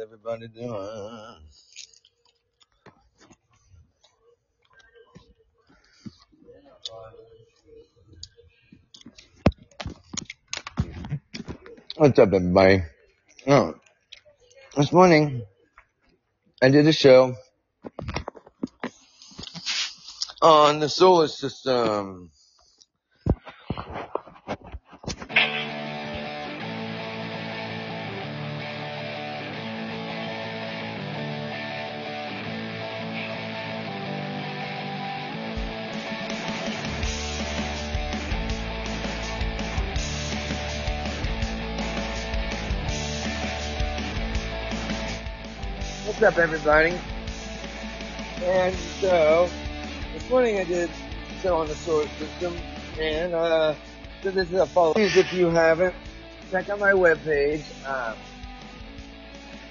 everybody doing? What's up, everybody? Oh, this morning I did a show on the solar system. What's up, everybody? And so, this morning I did show on the solar system, and uh, so this is a follow. Please, if you haven't, check out my webpage. Um,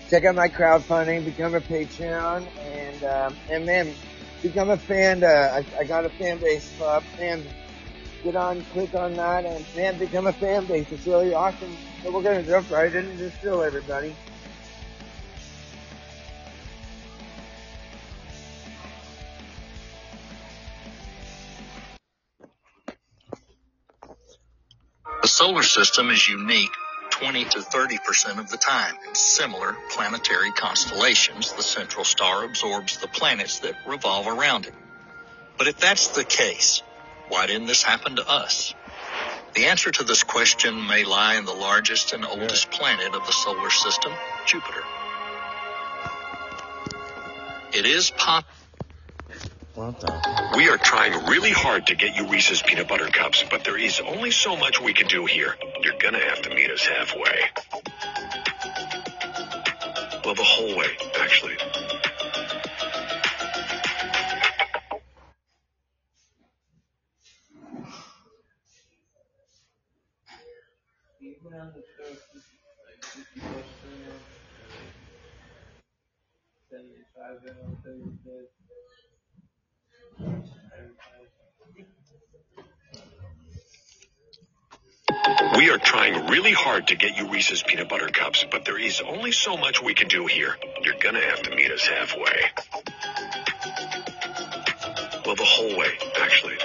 check out my crowdfunding, become a Patreon, and um, and then become a fan. Uh, I, I got a fan base club, and get on, click on that, and man, become a fan base. It's really awesome. So we're gonna jump right into this show, everybody. Solar system is unique 20 to 30% of the time. In similar planetary constellations, the central star absorbs the planets that revolve around it. But if that's the case, why didn't this happen to us? The answer to this question may lie in the largest and oldest planet of the solar system, Jupiter. It is the? We are trying really hard to get you Reese's peanut butter cups, but there is only so much we can do here. You're gonna have to meet us halfway. Well, the whole way, actually. Reese's peanut butter cups, but there is only so much we can do here. You're gonna have to meet us halfway. Well, the whole way, actually.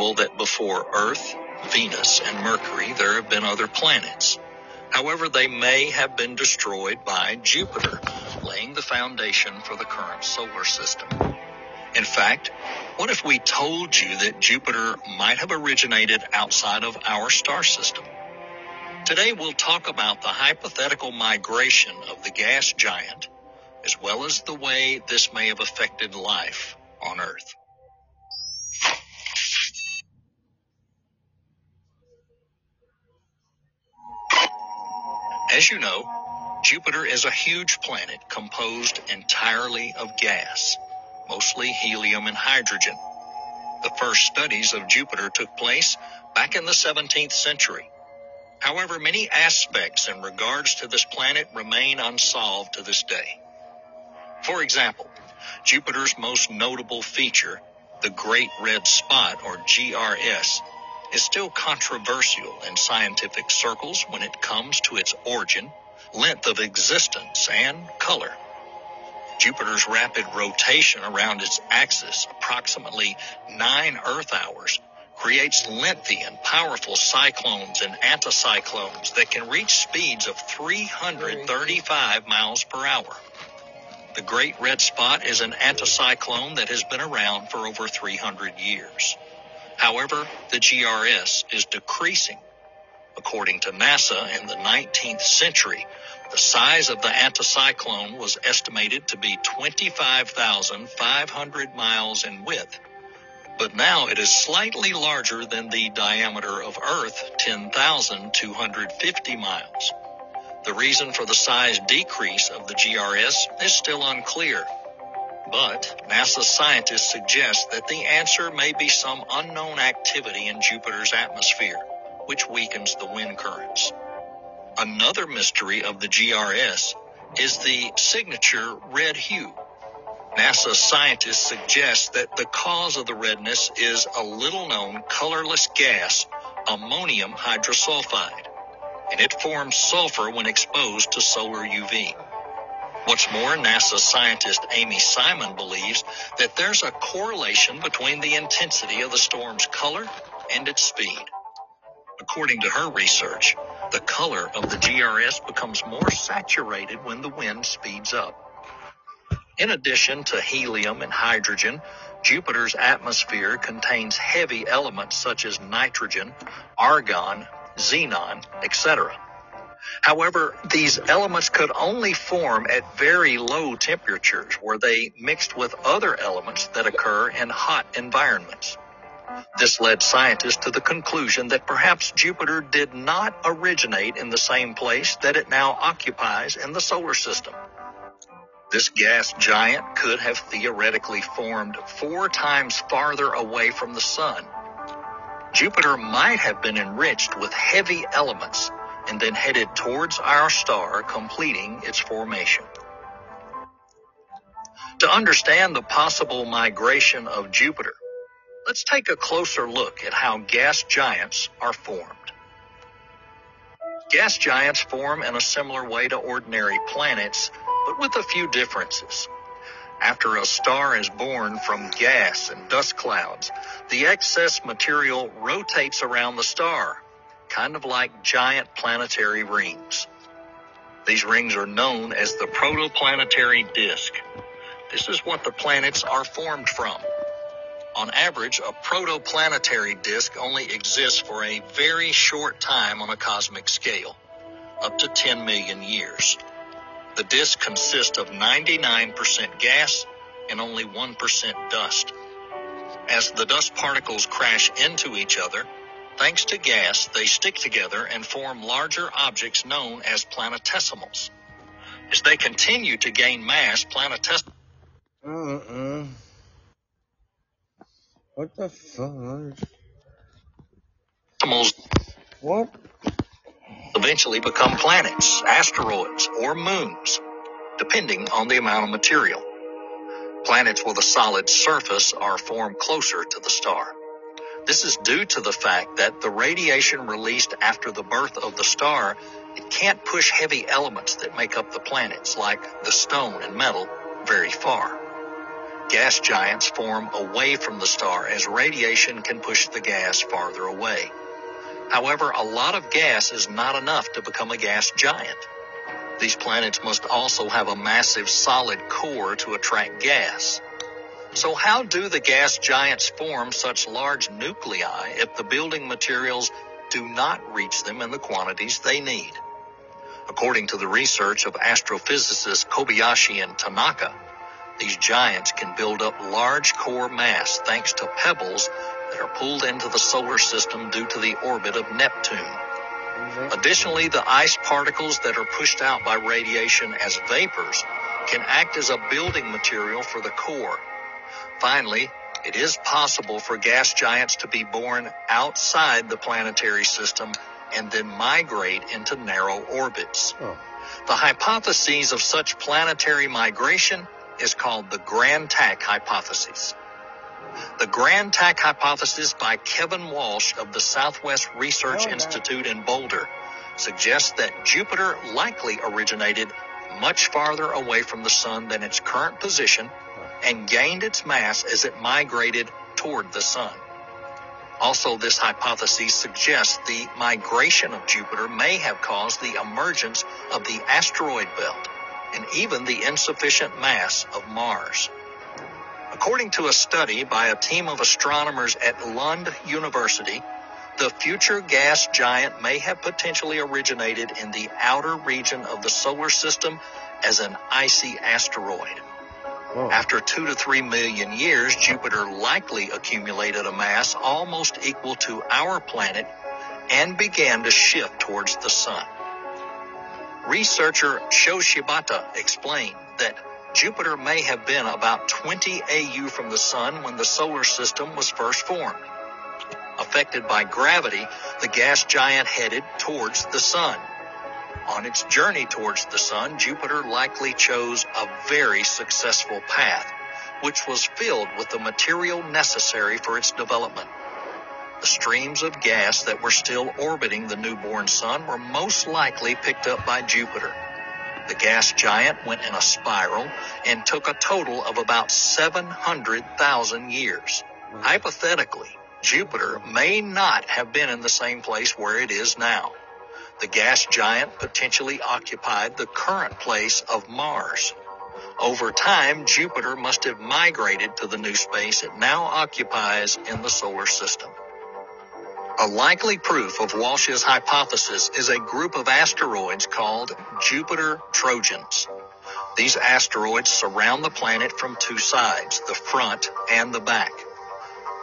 Possible that before Earth, Venus, and Mercury, there have been other planets. However, they may have been destroyed by Jupiter, laying the foundation for the current solar system. In fact, what if we told you that Jupiter might have originated outside of our star system? Today we'll talk about the hypothetical migration of the gas giant, as well as the way this may have affected life on Earth. As you know, Jupiter is a huge planet composed entirely of gas, mostly helium and hydrogen. The first studies of Jupiter took place back in the 17th century. However, many aspects in regards to this planet remain unsolved to this day. For example, Jupiter's most notable feature, the Great Red Spot or GRS, is still controversial in scientific circles when it comes to its origin, length of existence, and color. Jupiter's rapid rotation around its axis, approximately nine Earth hours, creates lengthy and powerful cyclones and anticyclones that can reach speeds of 335 miles per hour. The Great Red Spot is an anticyclone that has been around for over 300 years. However, the GRS is decreasing. According to NASA in the 19th century, the size of the anticyclone was estimated to be 25,500 miles in width. But now it is slightly larger than the diameter of Earth, 10,250 miles. The reason for the size decrease of the GRS is still unclear. But NASA scientists suggest that the answer may be some unknown activity in Jupiter's atmosphere, which weakens the wind currents. Another mystery of the GRS is the signature red hue. NASA scientists suggest that the cause of the redness is a little known colorless gas, ammonium hydrosulfide, and it forms sulfur when exposed to solar UV. What's more, NASA scientist Amy Simon believes that there's a correlation between the intensity of the storm's color and its speed. According to her research, the color of the GRS becomes more saturated when the wind speeds up. In addition to helium and hydrogen, Jupiter's atmosphere contains heavy elements such as nitrogen, argon, xenon, etc. However, these elements could only form at very low temperatures where they mixed with other elements that occur in hot environments. This led scientists to the conclusion that perhaps Jupiter did not originate in the same place that it now occupies in the solar system. This gas giant could have theoretically formed four times farther away from the Sun. Jupiter might have been enriched with heavy elements and then headed towards our star, completing its formation. To understand the possible migration of Jupiter, let's take a closer look at how gas giants are formed. Gas giants form in a similar way to ordinary planets, but with a few differences. After a star is born from gas and dust clouds, the excess material rotates around the star, kind of like giant planetary rings. These rings are known as the protoplanetary disk. This is what the planets are formed from. On average, a protoplanetary disk only exists for a very short time on a cosmic scale, up to 10 million years. The disk consists of 99% gas and only 1% dust. As the dust particles crash into each other, thanks to gas, they stick together and form larger objects known as planetesimals. As they continue to gain mass, planetesimals Uh-uh. What the fuck? What? eventually become planets, asteroids, or moons, depending on the amount of material. Planets with a solid surface are formed closer to the star. This is due to the fact that the radiation released after the birth of the star, it can't push heavy elements that make up the planets, like the stone and metal, very far. Gas giants form away from the star as radiation can push the gas farther away. However, a lot of gas is not enough to become a gas giant. These planets must also have a massive solid core to attract gas. So how do the gas giants form such large nuclei if the building materials do not reach them in the quantities they need? According to the research of astrophysicists Kobayashi and Tanaka, these giants can build up large core mass thanks to pebbles that are pulled into the solar system due to the orbit of Neptune. Mm-hmm. Additionally, the ice particles that are pushed out by radiation as vapors can act as a building material for the core. Finally, it is possible for gas giants to be born outside the planetary system and then migrate into narrow orbits. Oh. The hypothesis of such planetary migration is called the Grand Tack hypothesis. The Grand Tack hypothesis by Kevin Walsh of the Southwest Research Oh. Institute in Boulder suggests that Jupiter likely originated much farther away from the sun than its current position and gained its mass as it migrated toward the sun. Also, this hypothesis suggests the migration of Jupiter may have caused the emergence of the asteroid belt and even the insufficient mass of Mars. According to a study by a team of astronomers at Lund University, the future gas giant may have potentially originated in the outer region of the solar system as an icy asteroid. Oh. After two to three million years, Jupiter likely accumulated a mass almost equal to our planet and began to shift towards the sun. Researcher Sho Shibata explained that Jupiter may have been about 20 AU from the Sun when the solar system was first formed. Affected by gravity, the gas giant headed towards the Sun. On its journey towards the Sun, Jupiter likely chose a very successful path, which was filled with the material necessary for its development. The streams of gas that were still orbiting the newborn Sun were most likely picked up by Jupiter. The gas giant went in a spiral and took a total of about 700,000 years. Hypothetically, Jupiter may not have been in the same place where it is now. The gas giant potentially occupied the current place of Mars. Over time, Jupiter must have migrated to the new space it now occupies in the solar system. A likely proof of Walsh's hypothesis is a group of asteroids called Jupiter Trojans. These asteroids surround the planet from two sides, the front and the back.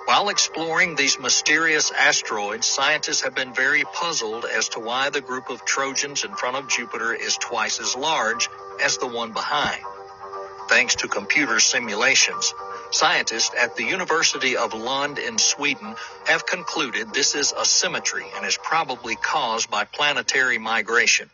While exploring these mysterious asteroids, scientists have been very puzzled as to why the group of Trojans in front of Jupiter is twice as large as the one behind. Thanks to computer simulations, Scientists at the University of Lund in Sweden have concluded this is a symmetry and is probably caused by planetary migration.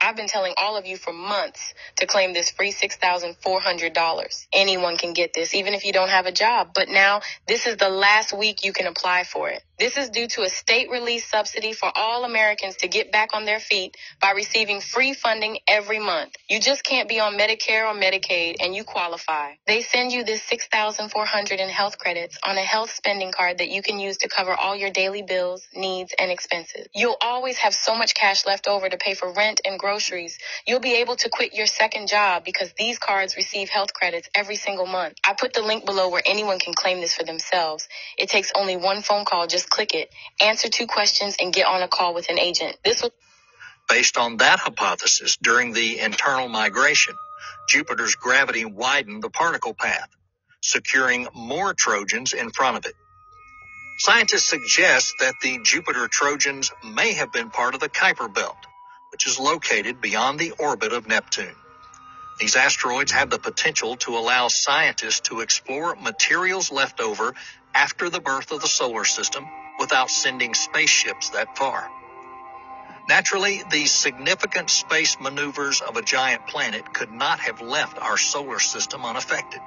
I've been telling all of you for months to claim this free $6,400. Anyone can get this, even if you don't have a job. But now this is the last week you can apply for it. This is due to a state release subsidy for all Americans to get back on their feet by receiving free funding every month. You just can't be on Medicare or Medicaid and you qualify. They send you this 6,400 in health credits on a health spending card that you can use to cover all your daily bills, needs, and expenses. You'll always have so much cash left over to pay for rent and groceries. You'll be able to quit your second job because these cards receive health credits every single month. I put the link below where anyone can claim this for themselves. It takes only one phone call just click it, answer two questions, and get on a call with an agent. This will. Based on that hypothesis, during the internal migration, Jupiter's gravity widened the particle path, securing more Trojans in front of it. Scientists suggest that the Jupiter Trojans may have been part of the Kuiper Belt, which is located beyond the orbit of Neptune. These asteroids have the potential to allow scientists to explore materials left over after the birth of the solar system without sending spaceships that far. Naturally, the significant space maneuvers of a giant planet could not have left our solar system unaffected.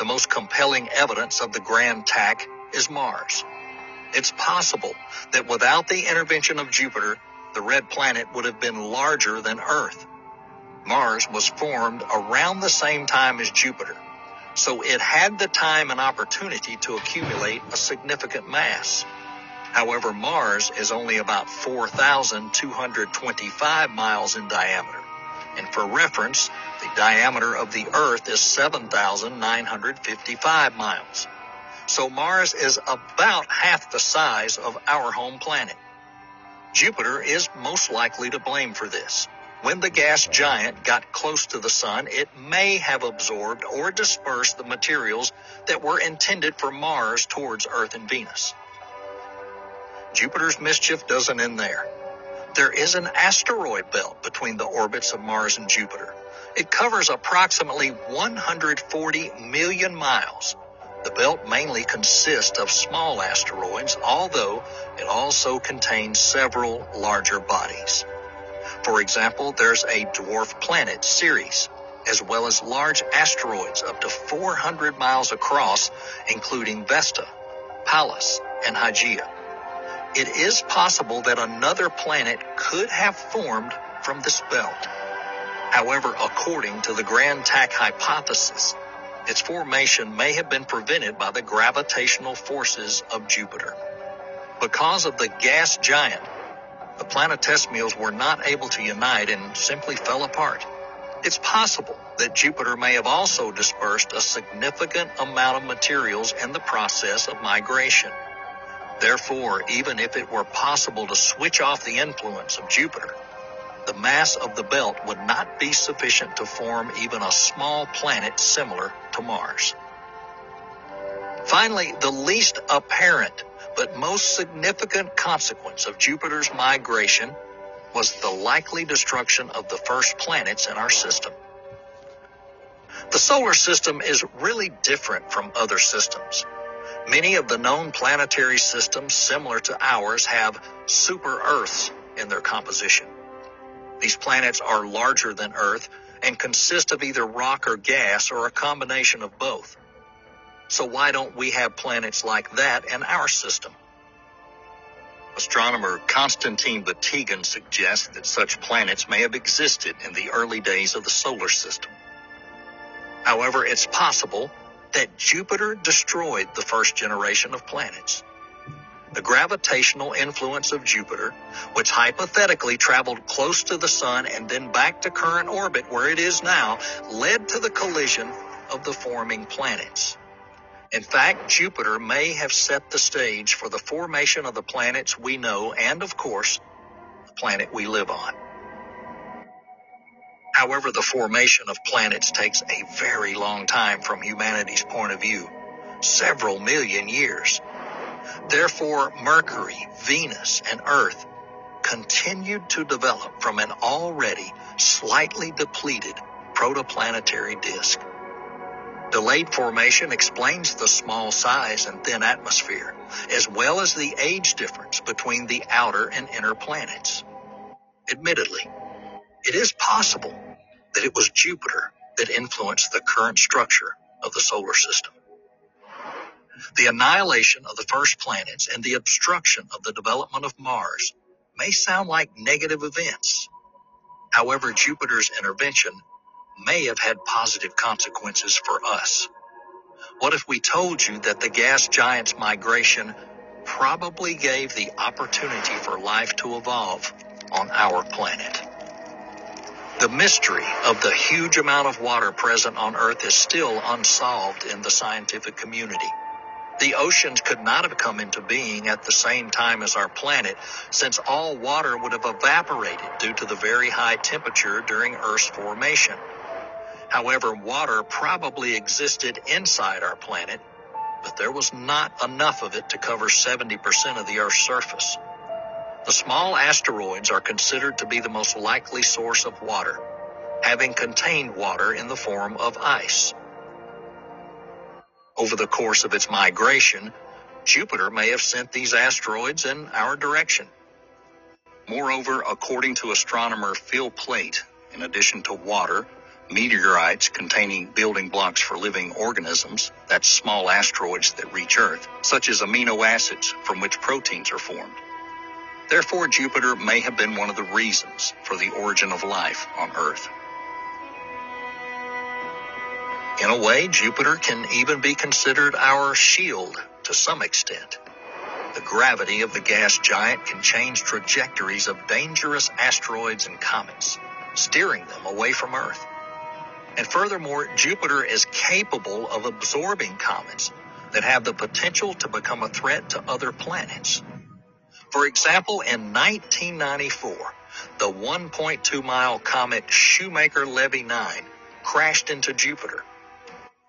The most compelling evidence of the grand tack is Mars. It's possible that without the intervention of Jupiter, the red planet would have been larger than Earth. Mars was formed around the same time as Jupiter, so it had the time and opportunity to accumulate a significant mass. However, Mars is only about 4,225 miles in diameter. And for reference, the diameter of the Earth is 7,955 miles. So Mars is about half the size of our home planet. Jupiter is most likely to blame for this. When the gas giant got close to the sun, it may have absorbed or dispersed the materials that were intended for Mars towards Earth and Venus. Jupiter's mischief doesn't end there. There is an asteroid belt between the orbits of Mars and Jupiter. It covers approximately 140 million miles. The belt mainly consists of small asteroids, although it also contains several larger bodies. For example, there's a dwarf planet Ceres, as well as large asteroids up to 400 miles across, including Vesta, Pallas, and Hygiea. It is possible that another planet could have formed from this belt. However, according to the Grand Tack hypothesis, its formation may have been prevented by the gravitational forces of Jupiter. Because of the gas giant, the planetesimals were not able to unite and simply fell apart. It's possible that Jupiter may have also dispersed a significant amount of materials in the process of migration. Therefore, even if it were possible to switch off the influence of Jupiter, the mass of the belt would not be sufficient to form even a small planet similar to Mars. Finally, the least apparent but most significant consequence of Jupiter's migration was the likely destruction of the first planets in our system. The solar system is really different from other systems. Many of the known planetary systems similar to ours have super Earths in their composition. These planets are larger than Earth and consist of either rock or gas or a combination of both. So why don't we have planets like that in our system? Astronomer Konstantin Batygin suggests that such planets may have existed in the early days of the solar system. However, it's possible that Jupiter destroyed the first generation of planets. The gravitational influence of Jupiter, which hypothetically traveled close to the Sun and then back to current orbit where it is now, led to the collision of the forming planets. In fact, Jupiter may have set the stage for the formation of the planets we know and, of course, the planet we live on. However, the formation of planets takes a very long time from humanity's point of view, several million years. Therefore, Mercury, Venus, and Earth continued to develop from an already slightly depleted protoplanetary disk. Delayed formation explains the small size and thin atmosphere, as well as the age difference between the outer and inner planets. Admittedly, it is possible that it was Jupiter that influenced the current structure of the solar system. The annihilation of the first planets and the obstruction of the development of Mars may sound like negative events. However, Jupiter's intervention may have had positive consequences for us. What if we told you that the gas giant's migration probably gave the opportunity for life to evolve on our planet? The mystery of the huge amount of water present on Earth is still unsolved in the scientific community. The oceans could not have come into being at the same time as our planet, since all water would have evaporated due to the very high temperature during Earth's formation. However, water probably existed inside our planet, but there was not enough of it to cover 70% of the Earth's surface. The small asteroids are considered to be the most likely source of water, having contained water in the form of ice. Over the course of its migration, Jupiter may have sent these asteroids in our direction. Moreover, according to astronomer Phil Plait, in addition to water, meteorites containing building blocks for living organisms, that's small asteroids that reach Earth, such as amino acids from which proteins are formed. Therefore, Jupiter may have been one of the reasons for the origin of life on Earth. In a way, Jupiter can even be considered our shield to some extent. The gravity of the gas giant can change trajectories of dangerous asteroids and comets, steering them away from Earth. And furthermore, Jupiter is capable of absorbing comets that have the potential to become a threat to other planets. For example, in 1994, the 1.2 mile comet Shoemaker Levy 9 crashed into Jupiter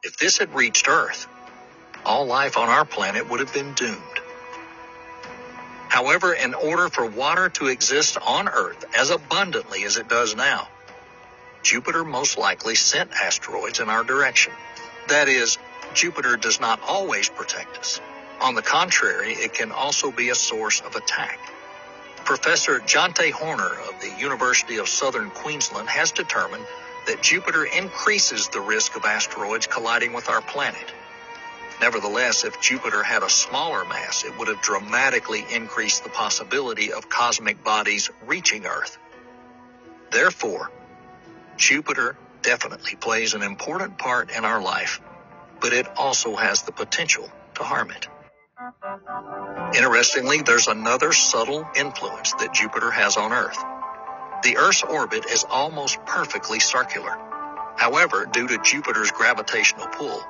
if this had reached Earth, all life on our planet would have been doomed. However, in order for water to exist on Earth as abundantly as it does now, Jupiter most likely sent asteroids in our direction. That is, Jupiter does not always protect us. On the contrary, it can also be a source of attack. Professor Jonti Horner of the University of Southern Queensland has determined that Jupiter increases the risk of asteroids colliding with our planet. Nevertheless, if Jupiter had a smaller mass, it would have dramatically increased the possibility of cosmic bodies reaching Earth. Therefore, Jupiter definitely plays an important part in our life, but it also has the potential to harm it. Interestingly, there's another subtle influence that Jupiter has on Earth. The Earth's orbit is almost perfectly circular. However, due to Jupiter's gravitational pull,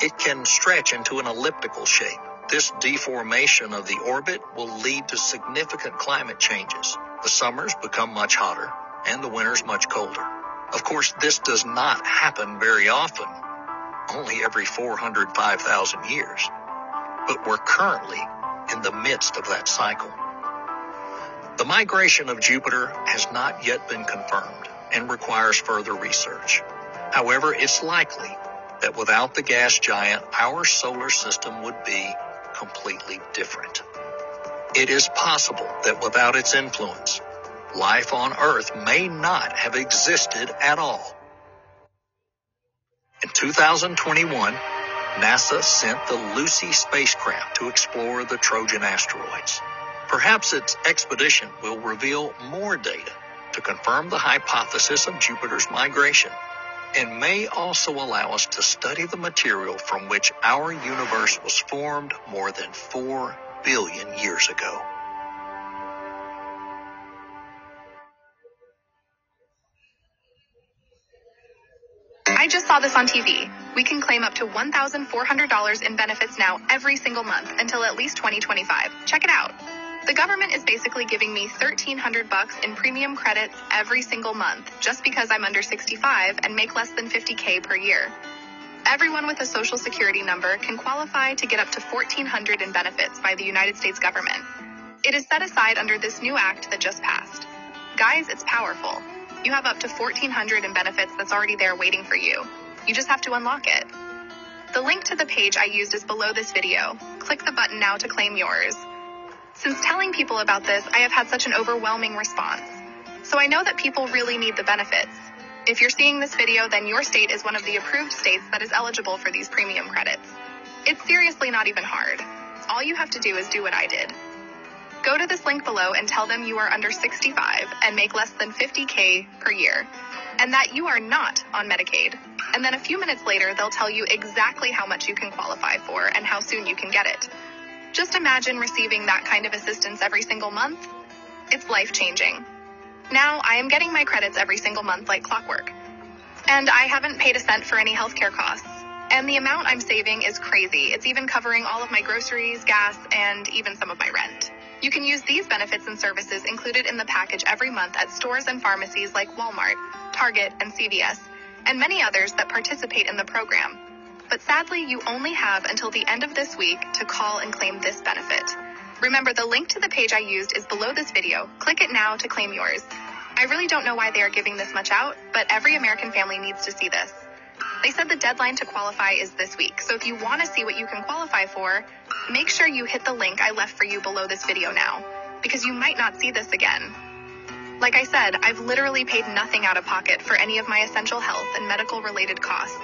it can stretch into an elliptical shape. This deformation of the orbit will lead to significant climate changes. The summers become much hotter and the winters much colder. Of course, this does not happen very often, only every 405,000 years. But we're currently in the midst of that cycle. The migration of Jupiter has not yet been confirmed and requires further research. However, it's likely that without the gas giant, our solar system would be completely different. It is possible that without its influence, life on Earth may not have existed at all. In 2021, NASA sent the Lucy spacecraft to explore the Trojan asteroids. Perhaps its expedition will reveal more data to confirm the hypothesis of Jupiter's migration and may also allow us to study the material from which our universe was formed more than 4 billion years ago. I just saw this on TV. We can claim up to $1,400 in benefits now every single month until at least 2025. Check it out. The government is basically giving me 1300 bucks in premium credits every single month just because I'm under 65 and make less than 50k per year. Everyone with a social security number can qualify to get up to 1400 in benefits by the United States government. It is set aside under this new act that just passed. Guys, it's powerful. You have up to 1400 in benefits that's already there waiting for you. You just have to unlock it. The link to the page I used is below this video. Click the button now to claim yours. Since telling people about this, I have had such an overwhelming response. So I know that people really need the benefits. If you're seeing this video, then your state is one of the approved states that is eligible for these premium credits. It's seriously not even hard. All you have to do is do what I did. Go to this link below and tell them you are under 65 and make less than 50K per year, and that you are not on Medicaid. And then a few minutes later, they'll tell you exactly how much you can qualify for and how soon you can get it. Just imagine receiving that kind of assistance every single month. It's life changing. Now I am getting my credits every single month like clockwork. And I haven't paid a cent for any healthcare costs. And the amount I'm saving is crazy. It's even covering all of my groceries, gas, and even some of my rent. You can use these benefits and services included in the package every month at stores and pharmacies like Walmart, Target, and CVS, and many others that participate in the program. But sadly, you only have until the end of this week to call and claim this benefit. Remember, the link to the page I used is below this video. Click it now to claim yours. I really don't know why they are giving this much out, but every American family needs to see this. They said the deadline to qualify is this week, so if you want to see what you can qualify for, make sure you hit the link I left for you below this video now, because you might not see this again. Like I said, I've literally paid nothing out of pocket for any of my essential health and medical related costs,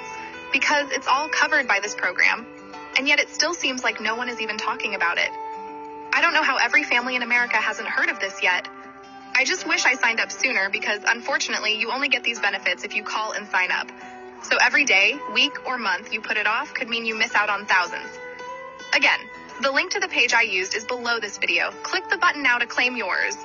because it's all covered by this program, and yet it still seems like no one is even talking about it. I don't know how every family in America hasn't heard of this yet. I just wish I signed up sooner because unfortunately you only get these benefits if you call and sign up. So every day, week, or month you put it off could mean you miss out on thousands. Again, the link to the page I used is below this video. Click the button now to claim yours.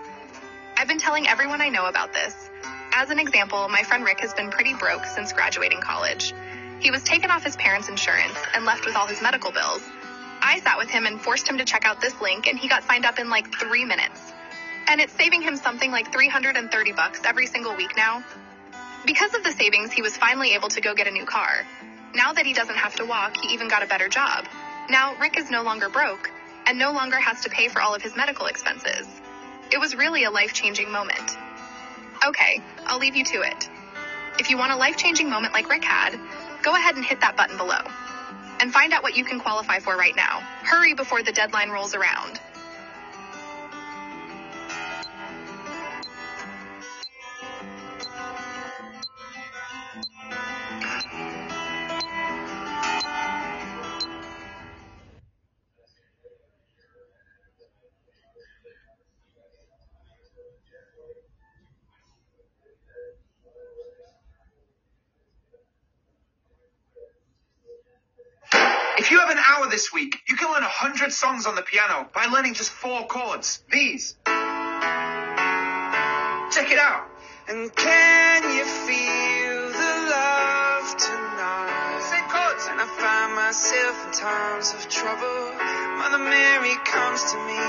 I've been telling everyone I know about this. As an example, my friend Rick has been pretty broke since graduating college. He was taken off his parents' insurance and left with all his medical bills. I sat with him and forced him to check out this link and he got signed up in like three minutes. And it's saving him something like 330 bucks every single week now. Because of the savings, he was finally able to go get a new car. Now that he doesn't have to walk, he even got a better job. Now, Rick is no longer broke and no longer has to pay for all of his medical expenses. It was really a life changing moment. Okay, I'll leave you to it. If you want a life changing moment like Rick had, go ahead and hit that button below. And find out what you can qualify for right now. Hurry before the deadline rolls around. This week, you can learn 100 songs on the piano by learning just four chords. These. Check it out. And can you feel the love tonight? Same chords. When I find myself in times of trouble, Mother Mary comes to me.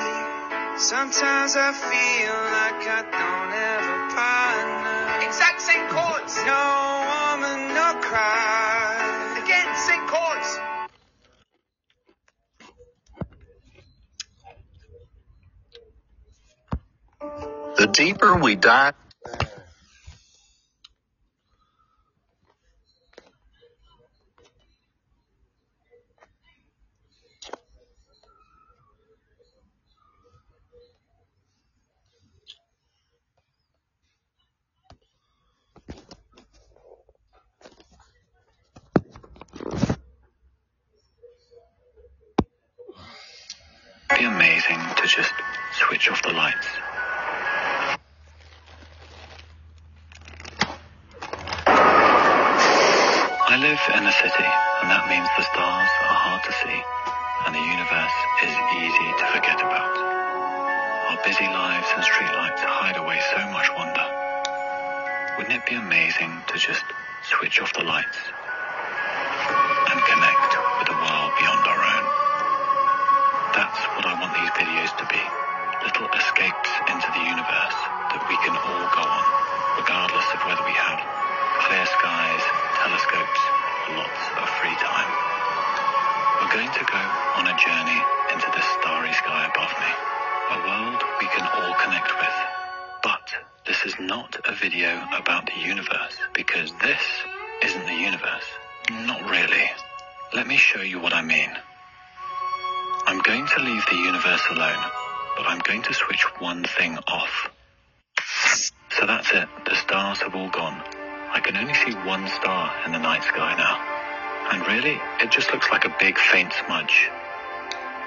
Sometimes I feel like I don't have a partner. Exact same chords. No after we die, be amazing to just switch off the lights. Live in a city, and that means the stars are hard to see, and the universe is easy to forget about. Our busy lives and streetlights hide away so much wonder. Wouldn't it be amazing to just switch off the lights and connect with a world beyond our own? That's what I want these videos to be. Little escapes into the universe that we can all go on, regardless of whether we have clear skies, telescopes, lots of free time. We're going to go on a journey into the starry sky above me, a world we can all connect with. But this is not a video about the universe, because this isn't the universe. Not really. Let me show you what I mean. I'm going to leave the universe alone, but I'm going to switch one thing off. So that's it. The stars have all gone. Can only see one star in the night sky now. And really, it just looks like a big faint smudge.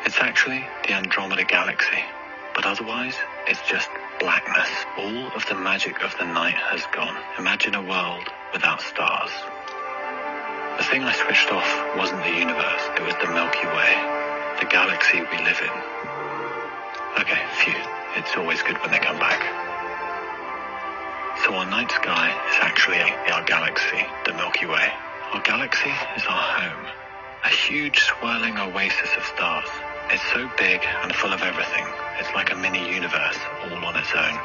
It's actually the Andromeda Galaxy. But otherwise, it's just blackness. All of the magic of the night has gone. Imagine a world without stars. The thing I switched off wasn't the universe, it was the Milky Way, the galaxy we live in. Okay, phew, it's always good when they come back. So our night sky is actually our galaxy, the Milky Way. Our galaxy is our home, a huge swirling oasis of stars. It's so big and full of everything, it's like a mini universe all on its own.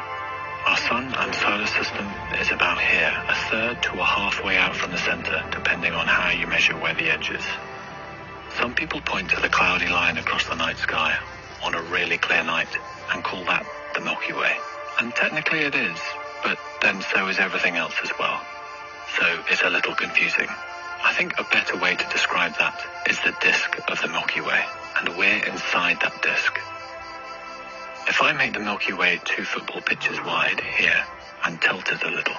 Our sun and solar system is about here, a third to a halfway out from the center, depending on how you measure where the edge is. Some people point to the cloudy line across the night sky on a really clear night and call that the Milky Way. And technically it is, but then so is everything else as well. So it's a little confusing. I think a better way to describe that is the disk of the Milky Way, and we're inside that disk. If I make the Milky Way two football pitches wide here and tilt it a little,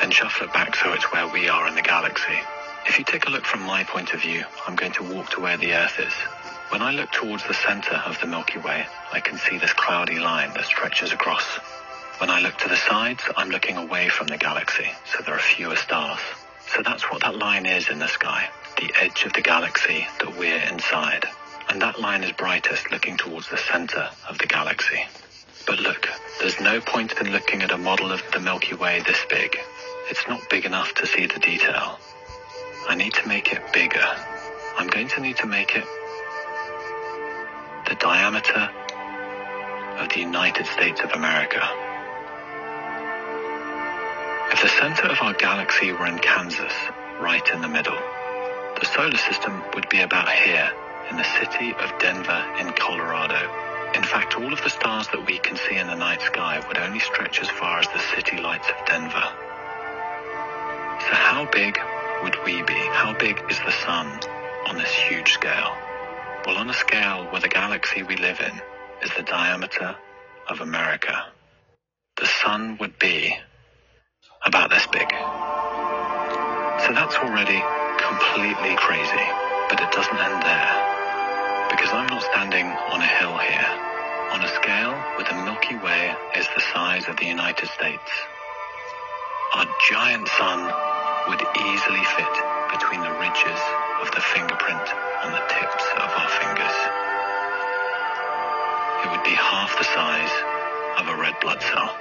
then shuffle it back so it's where we are in the galaxy. If you take a look from my point of view, I'm going to walk to where the Earth is. When I look towards the center of the Milky Way, I can see this cloudy line that stretches across. When I look to the sides, I'm looking away from the galaxy, so there are fewer stars. So that's what that line is in the sky, the edge of the galaxy that we're inside. And that line is brightest looking towards the center of the galaxy. But look, there's no point in looking at a model of the Milky Way this big. It's not big enough to see the detail. I need to make it bigger. I'm going to need to make it the diameter of the United States of America. If the center of our galaxy were in Kansas, right in the middle, the solar system would be about here in the city of Denver in Colorado. In fact, all of the stars that we can see in the night sky would only stretch as far as the city lights of Denver. So how big would we be? How big is the sun on this huge scale? Well, on a scale where the galaxy we live in is the diameter of America, the sun would be about this big. So that's already completely crazy, but it doesn't end there. Because I'm not standing on a hill here. On a scale where the Milky Way is the size of the United States. Our giant sun would easily fit between the ridges of the fingerprint on the tips of our fingers. It would be half the size of a red blood cell.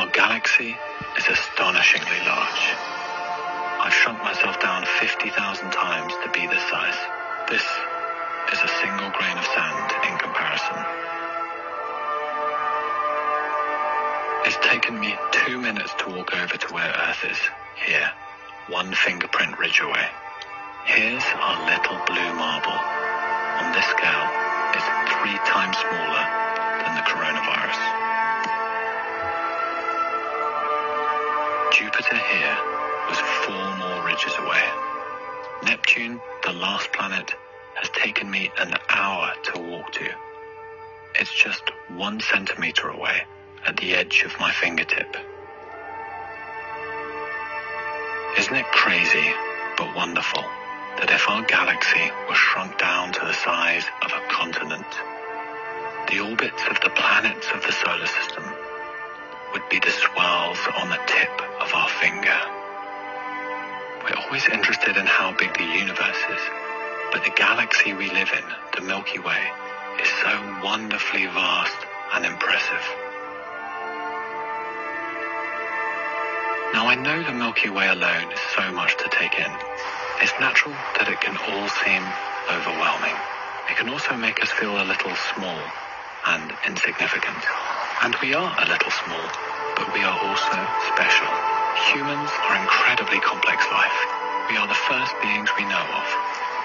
Our galaxy is astonishingly large. I've shrunk myself down 50,000 times to be this size. This is a single grain of sand in comparison. It's taken me two minutes to walk over to where Earth is, here, one fingerprint ridge away. Here's our little blue marble. On this scale, it's three times smaller than the coronavirus. Jupiter here was four more ridges away. Neptune, the last planet, has taken me an hour to walk to. It's just one centimeter away at the edge of my fingertip. Isn't it crazy, but wonderful? that if our galaxy was shrunk down to the size of a continent, the orbits of the planets of the solar system would be the swirls on the tip of our finger. We're always interested in how big the universe is, but the galaxy we live in, the Milky Way, is so wonderfully vast and impressive. Now I know the Milky Way alone is so much to take in. It's natural that it can all seem overwhelming. It can also make us feel a little small and insignificant. And we are a little small, but we are also special. Humans are incredibly complex life. We are the first beings we know of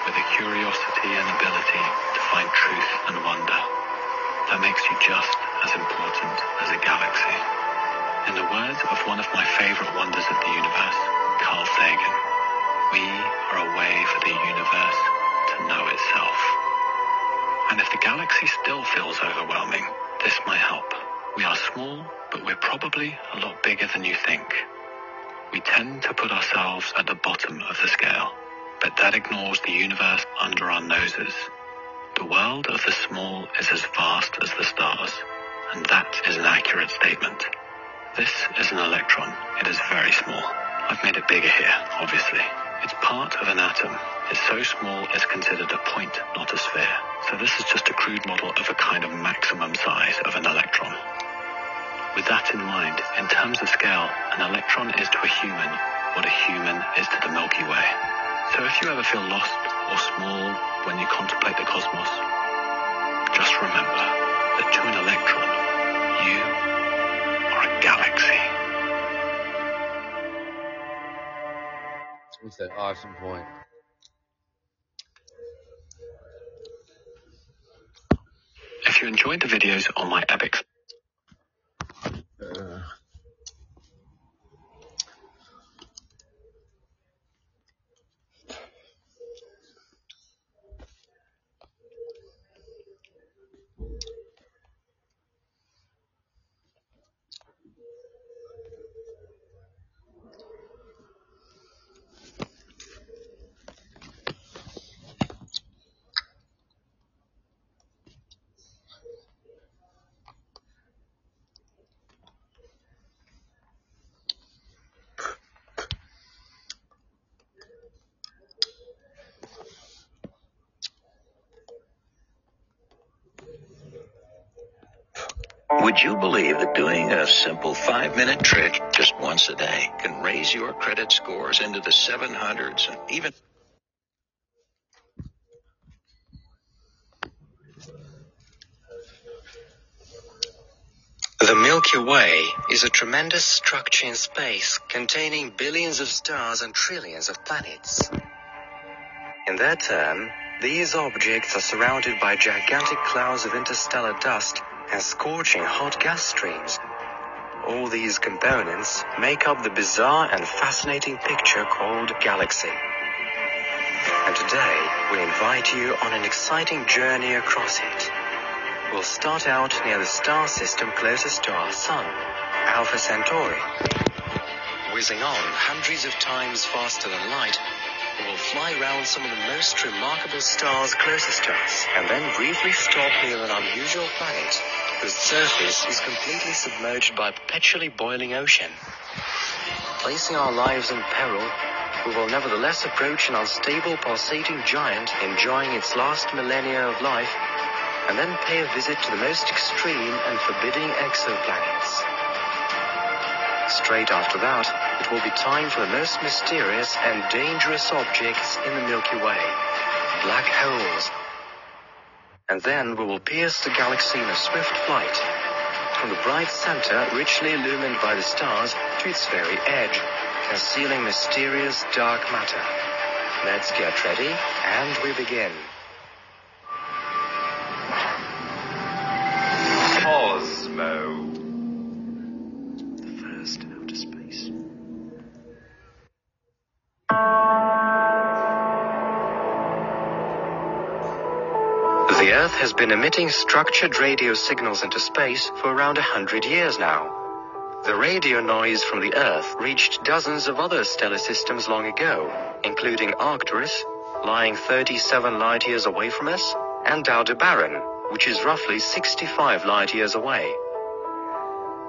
with a curiosity and ability to find truth and wonder. That makes you just as important as a galaxy. In the words of one of my favorite wonders of the universe, Carl Sagan, we are a way for the universe to know itself. And if the galaxy still feels overwhelming, this might help. We are small, but we're probably a lot bigger than you think. We tend to put ourselves at the bottom of the scale, but that ignores the universe under our noses. The world of the small is as vast as the stars, and that is an accurate statement. This is an electron. It is very small. I've made it bigger here, obviously. It's part of an atom. It's so small it's considered a point, not a sphere. So this is just a crude model of a kind of maximum size of an electron. With that in mind, in terms of scale, an electron is to a human what a human is to the Milky Way. So if you ever feel lost or small when you contemplate the cosmos, just remember that to an electron, you are a galaxy. What's an awesome point? If you enjoyed the videos on my epic Would you believe that doing a simple five minute trick just once a day can raise your credit scores into the 700s and even The Milky Way is a tremendous structure in space containing billions of stars and trillions of planets. In their turn, these objects are surrounded by gigantic clouds of interstellar dust and scorching hot gas streams. All these components make up the bizarre and fascinating picture called galaxy. And today, we invite you on an exciting journey across it. We'll start out near the star system closest to our sun, Alpha Centauri. Whizzing on hundreds of times faster than light, will fly around some of the most remarkable stars closest to us, and then briefly stop near an unusual planet whose surface is completely submerged by a perpetually boiling ocean. Placing our lives in peril, we will nevertheless approach an unstable pulsating giant enjoying its last millennia of life and then pay a visit to the most extreme and forbidding exoplanets. Straight after that, it will be time for the most mysterious and dangerous objects in the Milky Way, black holes. And then we will pierce the galaxy in a swift flight, from the bright center richly illumined by the stars to its very edge, concealing mysterious dark matter. Let's get ready, and we begin. Cosmo. Earth has been emitting structured radio signals into space for around a hundred years now. The radio noise from the Earth reached dozens of other stellar systems long ago, including Arcturus, lying 37 light years away from us, and Aldebaran, which is roughly 65 light years away.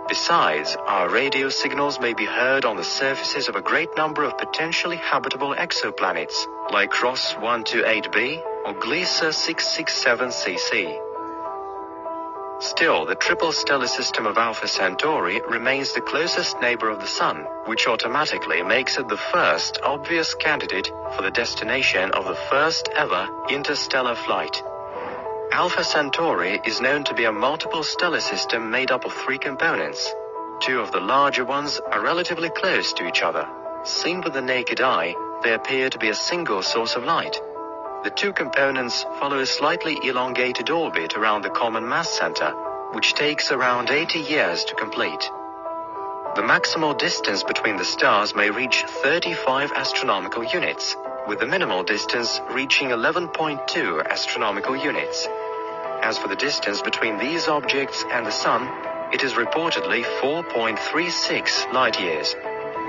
Besides, our radio signals may be heard on the surfaces of a great number of potentially habitable exoplanets, like Ross 128b or Gliese 667cc. Still, the triple stellar system of Alpha Centauri remains the closest neighbor of the Sun, which automatically makes it the first obvious candidate for the destination of the first ever interstellar flight. Alpha Centauri is known to be a multiple stellar system made up of three components. Two of the larger ones are relatively close to each other. Seen with the naked eye, they appear to be a single source of light. The two components follow a slightly elongated orbit around the common mass center, which takes around 80 years to complete. The maximal distance between the stars may reach 35 astronomical units, with the minimal distance reaching 11.2 astronomical units. As for the distance between these objects and the Sun, it is reportedly 4.36 light years.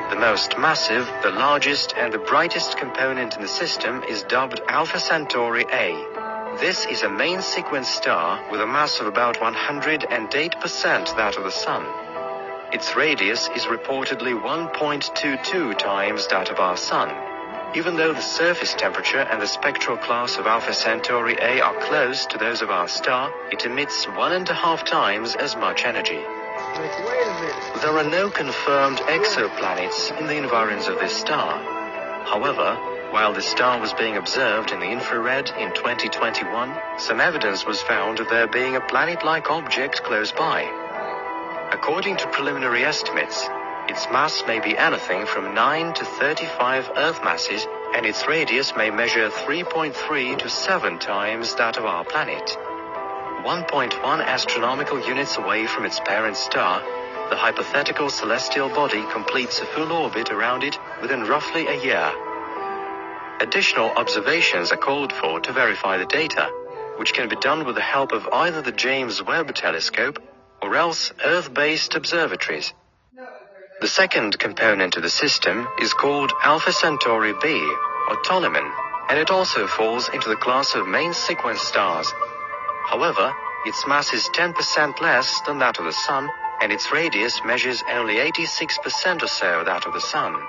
The most massive, the largest, and the brightest component in the system is dubbed Alpha Centauri A. This is a main sequence star with a mass of about 108% that of the Sun. Its radius is reportedly 1.22 times that of our Sun. Even though the surface temperature and the spectral class of Alpha Centauri A are close to those of our star, it emits one and a half times as much energy. There are no confirmed exoplanets in the environs of this star. However, while the star was being observed in the infrared in 2021, some evidence was found of there being a planet-like object close by. According to preliminary estimates, its mass may be anything from 9 to 35 Earth masses, and its radius may measure 3.3 to 7 times that of our planet. 1.1 astronomical units away from its parent star, the hypothetical celestial body completes a full orbit around it within roughly a year. Additional observations are called for to verify the data, which can be done with the help of either the James Webb Telescope or else Earth-based observatories. The second component of the system is called Alpha Centauri b, or Toliman, and it also falls into the class of main sequence stars. However, its mass is 10% less than that of the Sun, and its radius measures only 86% or so that of the Sun.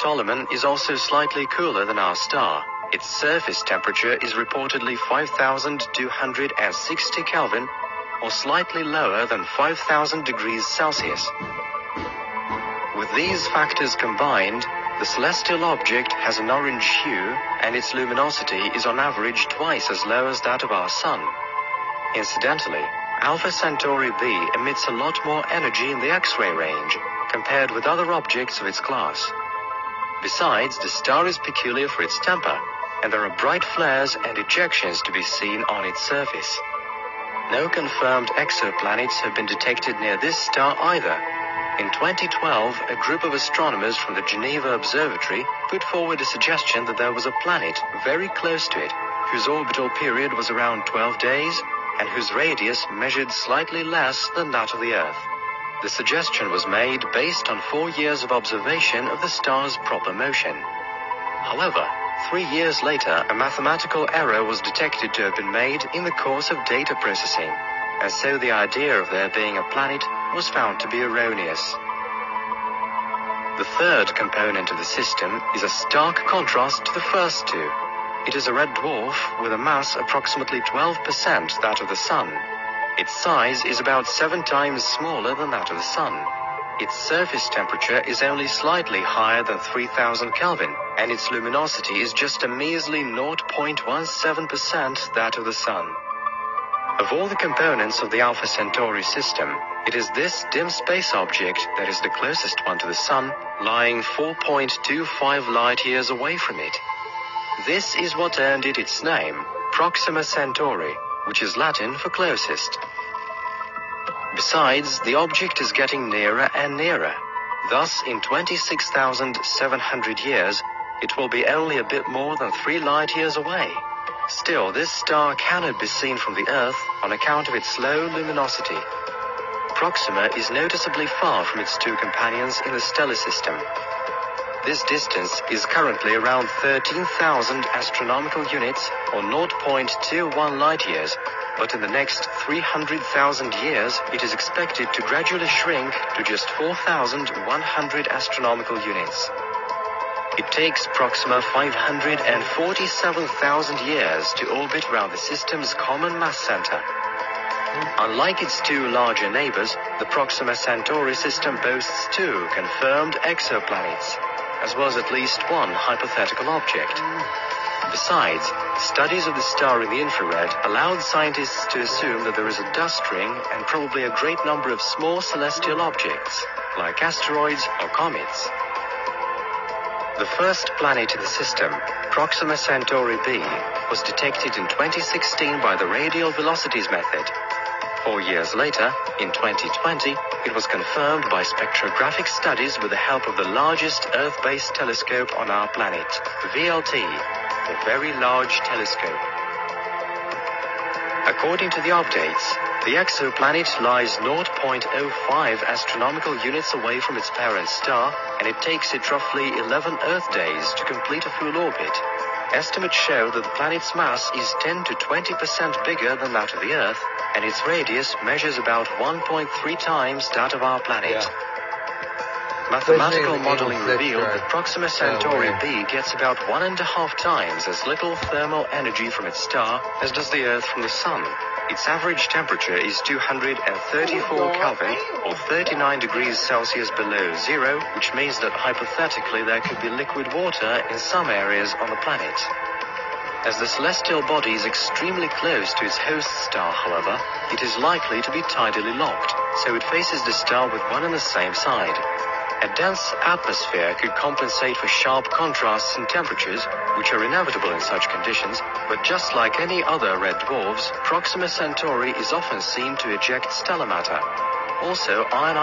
Toliman is also slightly cooler than our star. Its surface temperature is reportedly 5260 Kelvin, or slightly lower than 5000 degrees Celsius. With these factors combined, the celestial object has an orange hue, and its luminosity is on average twice as low as that of our Sun. Incidentally, Alpha Centauri b emits a lot more energy in the X-ray range compared with other objects of its class. Besides, the star is peculiar for its temper, and there are bright flares and ejections to be seen on its surface. No confirmed exoplanets have been detected near this star either. In 2012, a group of astronomers from the Geneva Observatory put forward a suggestion that there was a planet very close to it, whose orbital period was around 12 days and whose radius measured slightly less than that of the Earth. The suggestion was made based on four years of observation of the star's proper motion. However, three years later, a mathematical error was detected to have been made in the course of data processing, and so the idea of there being a planet was found to be erroneous. The third component of the system is a stark contrast to the first two. It is a red dwarf with a mass approximately 12% that of the Sun. Its size is about seven times smaller than that of the Sun. Its surface temperature is only slightly higher than 3000 Kelvin, and its luminosity is just a measly 0.17% that of the Sun. Of all the components of the Alpha Centauri system, it is this dim space object that is the closest one to the Sun, lying 4.25 light years away from it. This is what earned it its name, Proxima Centauri, which is Latin for closest. Besides, the object is getting nearer and nearer. Thus, in 26,700 years, it will be only a bit more than three light years away. Still, this star cannot be seen from the Earth on account of its low luminosity. Proxima is noticeably far from its two companions in the stellar system. This distance is currently around 13,000 astronomical units or 0.21 light years, but in the next 300,000 years it is expected to gradually shrink to just 4,100 astronomical units. It takes Proxima 547,000 years to orbit around the system's common mass center. Unlike its two larger neighbors, the Proxima Centauri system boasts two confirmed exoplanets, as well as at least one hypothetical object. Besides, studies of the star in the infrared allowed scientists to assume that there is a dust ring and probably a great number of small celestial objects, like asteroids or comets. The first planet in the system, Proxima Centauri b, was detected in 2016 by the radial velocities method. Four years later, in 2020, it was confirmed by spectrographic studies with the help of the largest Earth-based telescope on our planet, VLT, the Very Large Telescope. According to the updates, the exoplanet lies 0.05 astronomical units away from its parent star, and it takes it roughly 11 Earth days to complete a full orbit. Estimates show that the planet's mass is 10 to 20% bigger than that of the Earth, and its radius measures about 1.3 times that of our planet. Mathematical Especially in the modeling revealed that Proxima Centauri weird. b gets about one and a half times as little thermal energy from its star as does the Earth from the Sun. Its average temperature is 234 Kelvin, or 39 degrees Celsius below zero, which means that hypothetically there could be liquid water in some areas on the planet. As the celestial body is extremely close to its host star, however, it is likely to be tidally locked, so it faces the star with one and the same side. A dense atmosphere could compensate for sharp contrasts in temperatures, which are inevitable in such conditions, but just like any other red dwarfs, Proxima Centauri is often seen to eject stellar matter. Also, iron